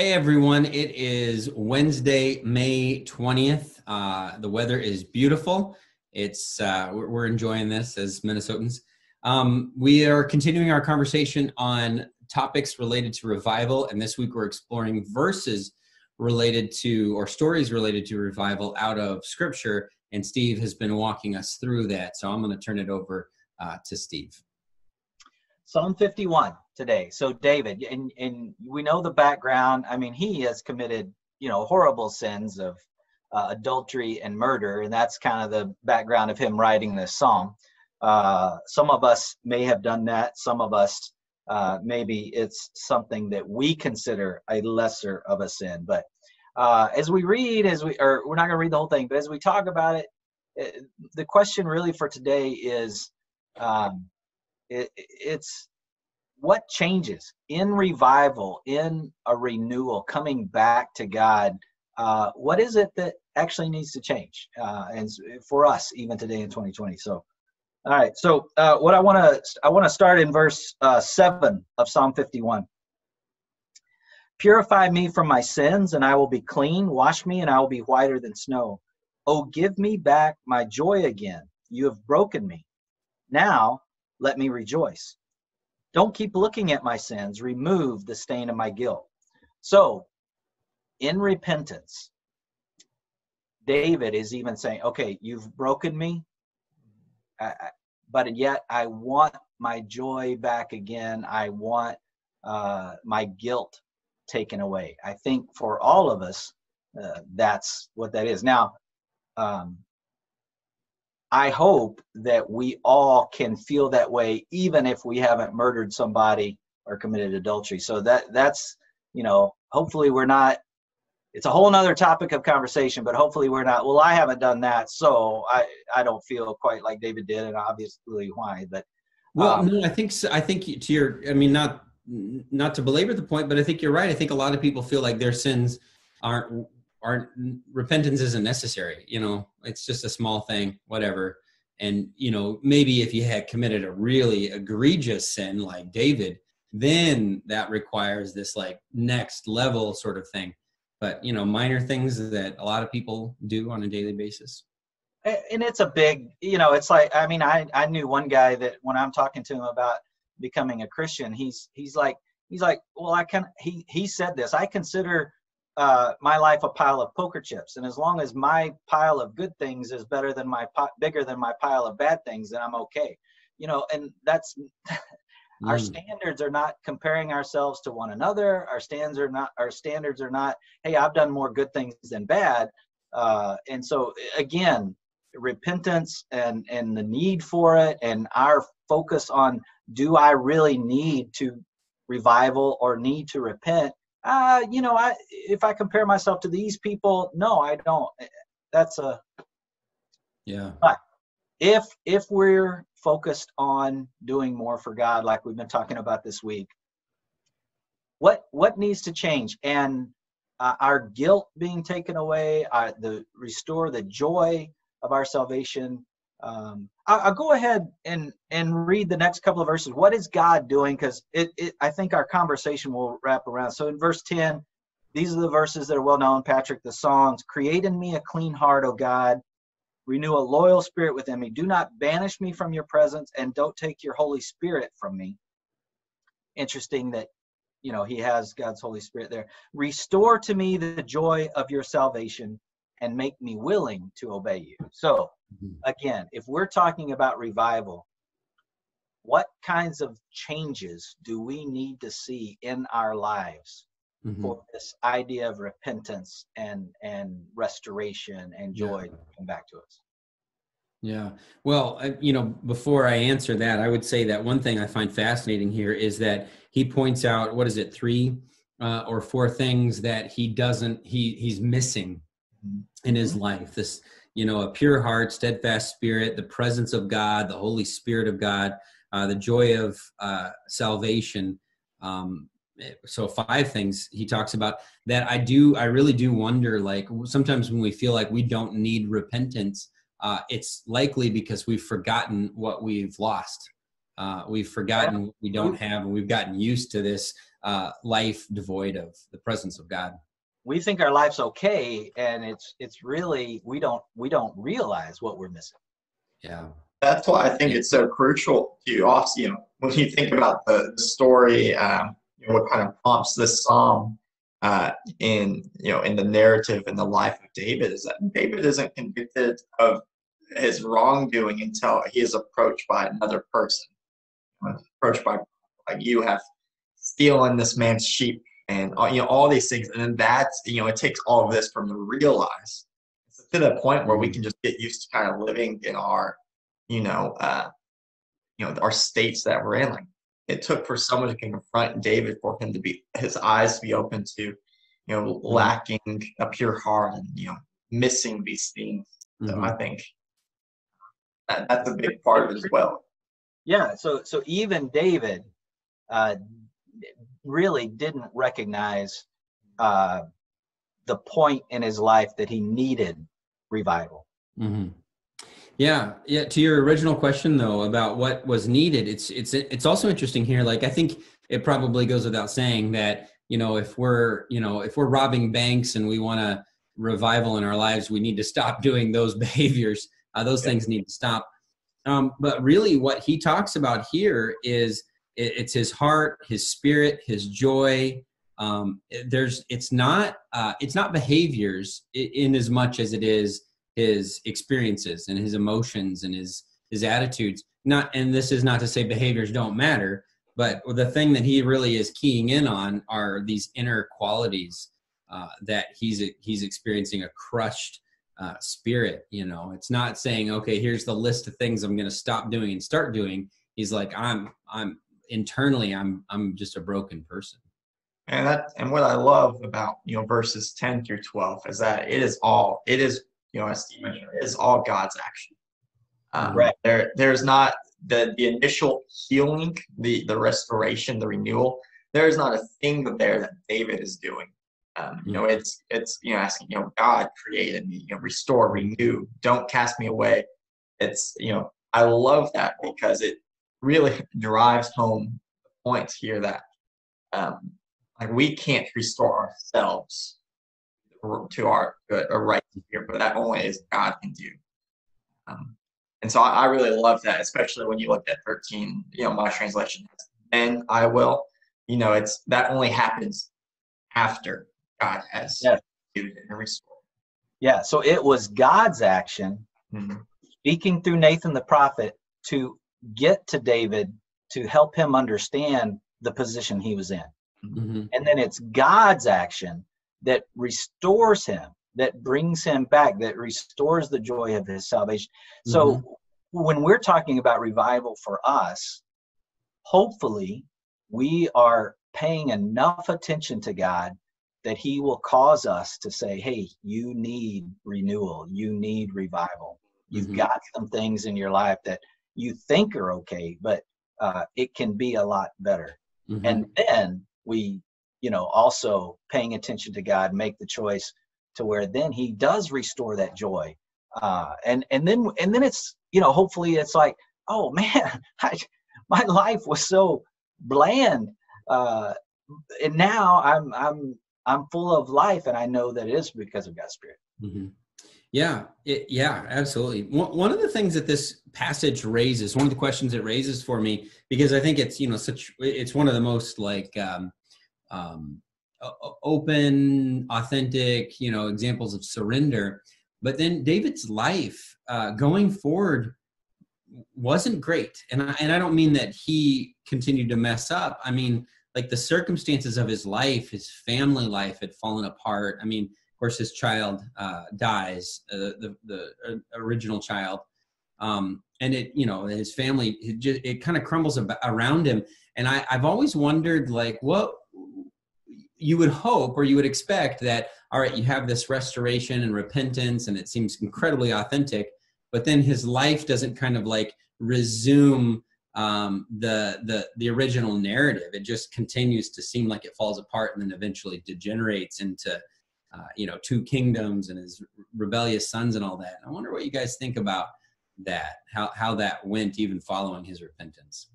Hey everyone, it is Wednesday, May 20th. Uh, the weather is beautiful. It's uh, we're, enjoying this as Minnesotans. Um, we are continuing our conversation on topics related to revival, and this week we're exploring verses related to or stories related to revival out of Scripture. And Steve has been walking us through that, so I'm going to turn it over uh, to Steve. Psalm 51 today. So David, and and we know the background. I mean, he has committed you know horrible sins of uh, adultery and murder, and that's kind of the background of him writing this psalm. Uh, some of us may have done that. Some of us uh, maybe it's something that we consider a lesser of a sin. But uh, as we read, as we or we're not going to read the whole thing, but as we talk about it, it the question really for today is. Um, it, it's what changes in revival, in a renewal, coming back to God. Uh, what is it that actually needs to change? Uh, and for us, even today in 2020. So, all right. So, uh, what I want to I want to start in verse uh, seven of Psalm 51. Purify me from my sins, and I will be clean. Wash me, and I will be whiter than snow. Oh, give me back my joy again. You have broken me. Now let me rejoice. Don't keep looking at my sins. Remove the stain of my guilt. So, in repentance, David is even saying, okay, you've broken me, but yet I want my joy back again. I want uh, my guilt taken away. I think for all of us, uh, that's what that is. Now, um, I hope that we all can feel that way, even if we haven't murdered somebody or committed adultery. So that that's you know, hopefully we're not. It's a whole nother topic of conversation, but hopefully we're not. Well, I haven't done that, so I I don't feel quite like David did, and obviously why. But well, um, no, I think I think to your. I mean, not not to belabor the point, but I think you're right. I think a lot of people feel like their sins aren't aren't repentance isn't necessary you know it's just a small thing whatever. And you know maybe if you had committed a really egregious sin like david then that requires this like next level sort of thing. But you know minor things that a lot of people do on a daily basis. And it's a big you know it's like i mean i i knew one guy that when i'm talking to him about becoming a christian he's he's like he's like well i can he he said this i consider uh, my life a pile of poker chips, and as long as my pile of good things is better than my bigger than my pile of bad things, then I'm okay. You know, and that's our mm. standards are not comparing ourselves to one another. Our standards are not our standards are not. Hey, I've done more good things than bad. Uh, and so again, repentance and and the need for it, and our focus on do I really need to revival or need to repent uh, you know, I if I compare myself to these people, no, I don't. That's a yeah. But if if we're focused on doing more for God, like we've been talking about this week, what what needs to change? And uh, our guilt being taken away, uh, the restore the joy of our salvation, um, I'll, I'll, go ahead and and read the next couple of verses. What is God doing? Because it, it, I think our conversation will wrap around. So in verse ten, these are the verses that are well known. Patrick, the songs: "Create in me a clean heart, O God, renew a loyal spirit within me. Do not banish me from your presence, and don't take your Holy Spirit from me." Interesting that you know he has God's Holy Spirit there. Restore to me the joy of your salvation, and make me willing to obey you. So Mm-hmm. Again, if we're talking about revival, what kinds of changes do we need to see in our lives mm-hmm. for this idea of repentance and and restoration and joy yeah. to come back to us? Yeah. Well, I, you know, before I answer that, I would say that one thing I find fascinating here is that he points out what is it, three uh, or four things that he doesn't he he's missing. In his life. This you know, a pure heart, steadfast spirit, the presence of God, the Holy Spirit of God, uh, the joy of uh, salvation. Um, so five things he talks about that I do. I really do wonder. Like sometimes when we feel like we don't need repentance, uh, it's likely because we've forgotten what we've lost. Uh, we've forgotten what we don't have, and we've gotten used to this uh, life devoid of the presence of God. We think our life's okay, and it's it's really we don't we don't realize what we're missing. Yeah, that's why I think it's so crucial to also, you know, when you think about the, the story, um, you know, what kind of prompts this psalm uh, in, you know, in the narrative in the life of David is that David isn't convicted of his wrongdoing until he is approached by another person, approached by like you have stealing this man's sheep and uh, you know all these things, and then that's you know it takes all of this from the realize to the point where we can just get used to kind of living in our you know, uh, you know, our states that we're in. Like it took for someone to confront David for him to be his eyes to be open to, you know, mm-hmm. lacking a pure heart and you know, missing these things. So mm-hmm. I think that, that's a big part of it as well. Yeah. So so even David uh, really didn't recognize uh, the point in his life that he needed revival. Mm-hmm. Yeah, yeah. To your original question though about what was needed, it's it's it's also interesting here. Like I think it probably goes without saying that you know if we're you know if we're robbing banks and we want to revival in our lives, we need to stop doing those behaviors. Uh, those yeah. things need to stop. Um, but really, what he talks about here is it, it's his heart, his spirit, his joy. Um, there's it's not uh, it's not behaviors in, in as much as it is his experiences and his emotions and his his attitudes. Not and this is not to say behaviors don't matter but the thing that he really is keying in on are these inner qualities uh, that he's he's experiencing a crushed uh, spirit you know? It's not saying okay here's the list of things i'm going to stop doing and start doing. He's like i'm i'm internally i'm i'm just a broken person and that and what i love about you know verses 10 through 12 is that it is all it is you know, as Steve mentioned, is all God's action. Um, right. There, there's not the the initial healing, the the restoration, the renewal. There is not a thing there that David is doing. Um, you know, it's it's you know asking you know God created me, you know, restore, renew, don't cast me away. It's you know I love that because it really drives home the points here that um, like we can't restore ourselves to our good or right here, but that only is God can do. Um, and so I, I, really love that, especially when you look at 13, you know, my translation has, then I will, you know, it's that only happens after God has yeah. and restored. Yeah. So it was God's action mm-hmm. speaking through Nathan the prophet to get to David to help him understand the position he was in. Mm-hmm. And then it's God's action that restores him, that brings him back, that restores the joy of his salvation. Mm-hmm. So when we're talking about revival for us, hopefully we are paying enough attention to God that he will cause us to say, hey, you need renewal, you need revival. You've mm-hmm. got some things in your life that you think are okay, but uh, it can be a lot better. Mm-hmm. And then we you know, also paying attention to God, make the choice to where then He does restore that joy. Uh, and and then and then it's you know hopefully it's like oh man I, my life was so bland uh, and now I'm I'm I'm full of life and I know that it is because of God's Spirit. Mm-hmm. Yeah, it, yeah, absolutely. One, of the things that this passage raises, one of the questions it raises for me, because I think it's you know such it's one of the most like um, um, open, authentic, you know, examples of surrender. But then David's life uh, going forward wasn't great, and I, and I don't mean that he continued to mess up. I mean, like the circumstances of his life, his family life had fallen apart. I mean, course, his child uh, dies, uh, the the uh, original child, um, and it you know his family it, just, it kind of crumbles ab- around him. And I, I've always wondered like what you would hope or you would expect that all right you have this restoration and repentance and it seems incredibly authentic but then his life doesn't kind of like resume um, the the the original narrative it just continues to seem like it falls apart and then eventually degenerates into uh, you know two kingdoms and his rebellious sons and all that i wonder what you guys think about that how how that went even following his repentance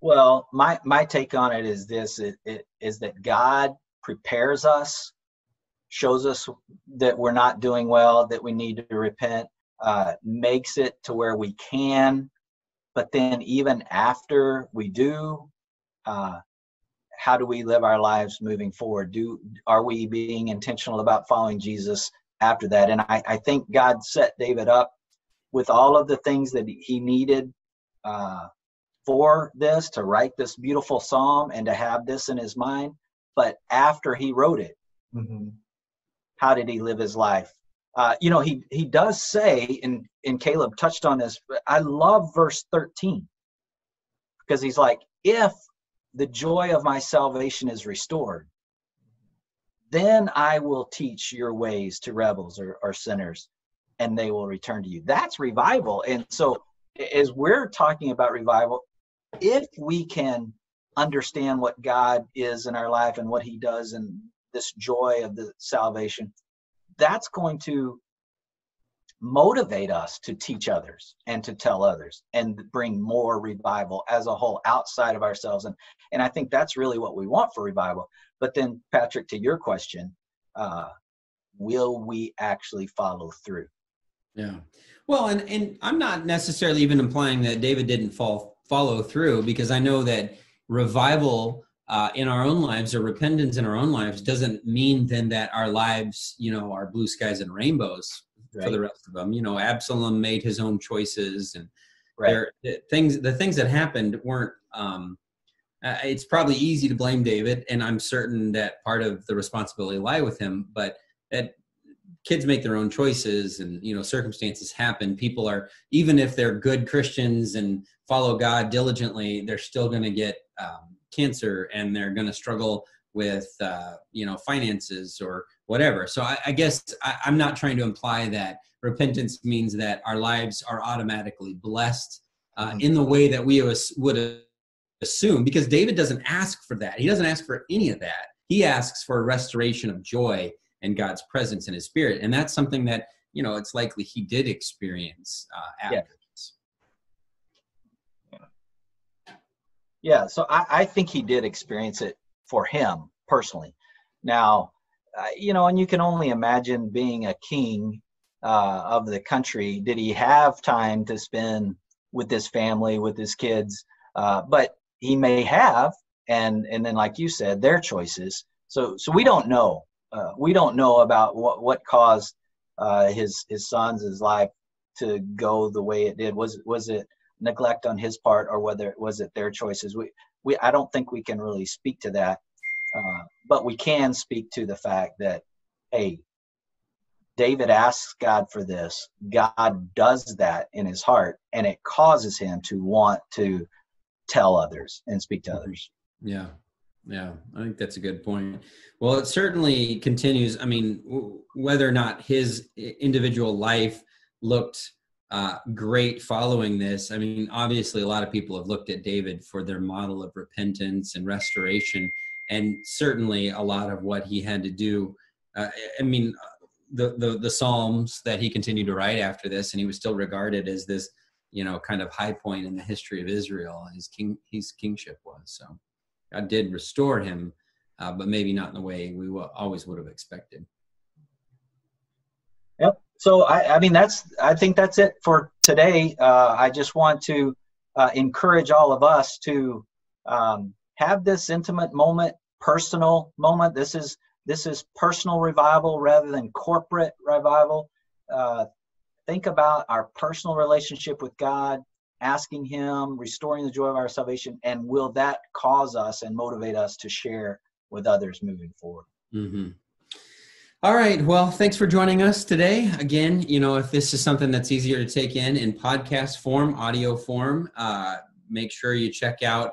Well, my my take on it is this: it, it is that God prepares us, shows us that we're not doing well, that we need to repent, uh, makes it to where we can. But then, even after we do, uh, how do we live our lives moving forward? Do are we being intentional about following Jesus after that? And I, I think God set David up with all of the things that he needed uh, for this to write this beautiful psalm and to have this in his mind. But after he wrote it, mm-hmm. how did he live his life? Uh, you know, he he does say, and and Caleb touched on this. I love verse thirteen because he's like, if the joy of my salvation is restored, then I will teach your ways to rebels or, or sinners, and they will return to you. That's revival. And so, as we're talking about revival, if we can understand what God is in our life and what He does and this joy of the salvation, that's going to motivate us to teach others and to tell others and bring more revival as a whole outside of ourselves. And and i think that's really what we want for revival. But then patrick to your question uh will we actually follow through? Yeah. Well and and i'm not necessarily even implying that david didn't fall follow through because i know that revival uh, in our own lives or repentance in our own lives doesn't mean then that our lives you know are blue skies and rainbows right. for the rest of them. You know, Absalom made his own choices, and right. there things the things that happened weren't. Um, uh, it's probably easy to blame David, and I'm certain that part of the responsibility lie with him. But that kids make their own choices, and you know circumstances happen. People are even if they're good Christians and follow God diligently, they're still going to get um, cancer, and they're going to struggle with uh, you know finances or whatever. So I, I guess I, am not trying to imply that repentance means that our lives are automatically blessed uh, mm-hmm. in the way that we would assume, because David doesn't ask for that. He doesn't ask for any of that. He asks for a restoration of joy and God's presence in His Spirit, and that's something that you know it's likely he did experience uh, after yeah. Yeah, so I, I think he did experience it for him personally. Now, uh, you know, and you can only imagine being a king uh, of the country. Did he have time to spend with his family, with his kids? Uh, but he may have, and and then, like you said, their choices. So so we don't know. Uh, we don't know about what what caused uh, his his sons his life to go the way it did. Was was it neglect on his part, or whether was it their choices? We we I don't think we can really speak to that. Uh, but we can speak to the fact that, hey, David asks God for this. God does that in his heart, and it causes him to want to tell others and speak to others. Yeah. Yeah, I think that's a good point. Well, it certainly continues. I mean, w- whether or not his individual life looked uh, great following this, I mean, obviously, a lot of people have looked at David for their model of repentance and restoration and certainly a lot of what he had to do. Uh, I mean, the, the the Psalms that he continued to write after this, and he was still regarded as this, you know, kind of high point in the history of Israel. His king, his kingship was so. God did restore him, uh, but maybe not in the way we always would have expected. Yep. So I, I mean, that's I think that's it for today. Uh, I just want to uh, encourage all of us to um, have this intimate moment personal moment. This is this is personal revival rather than corporate revival. Uh, think about our personal relationship with God, asking Him, restoring the joy of our salvation, and will that cause us and motivate us to share with others moving forward? Mm-hmm. All right. Well, thanks for joining us today. Again, you know, if this is something that's easier to take in in podcast form, audio form, uh, make sure you check out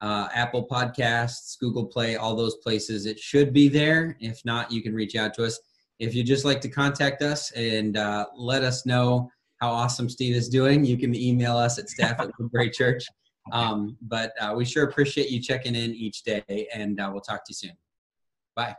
uh, Apple Podcasts, Google Play, all those places. It should be there. If not, you can reach out to us. If you just like to contact us and uh, let us know how awesome Steve is doing, you can email us at staff at Woodbury Church. Um, but uh, we sure appreciate you checking in each day, and uh, we'll talk to you soon. Bye.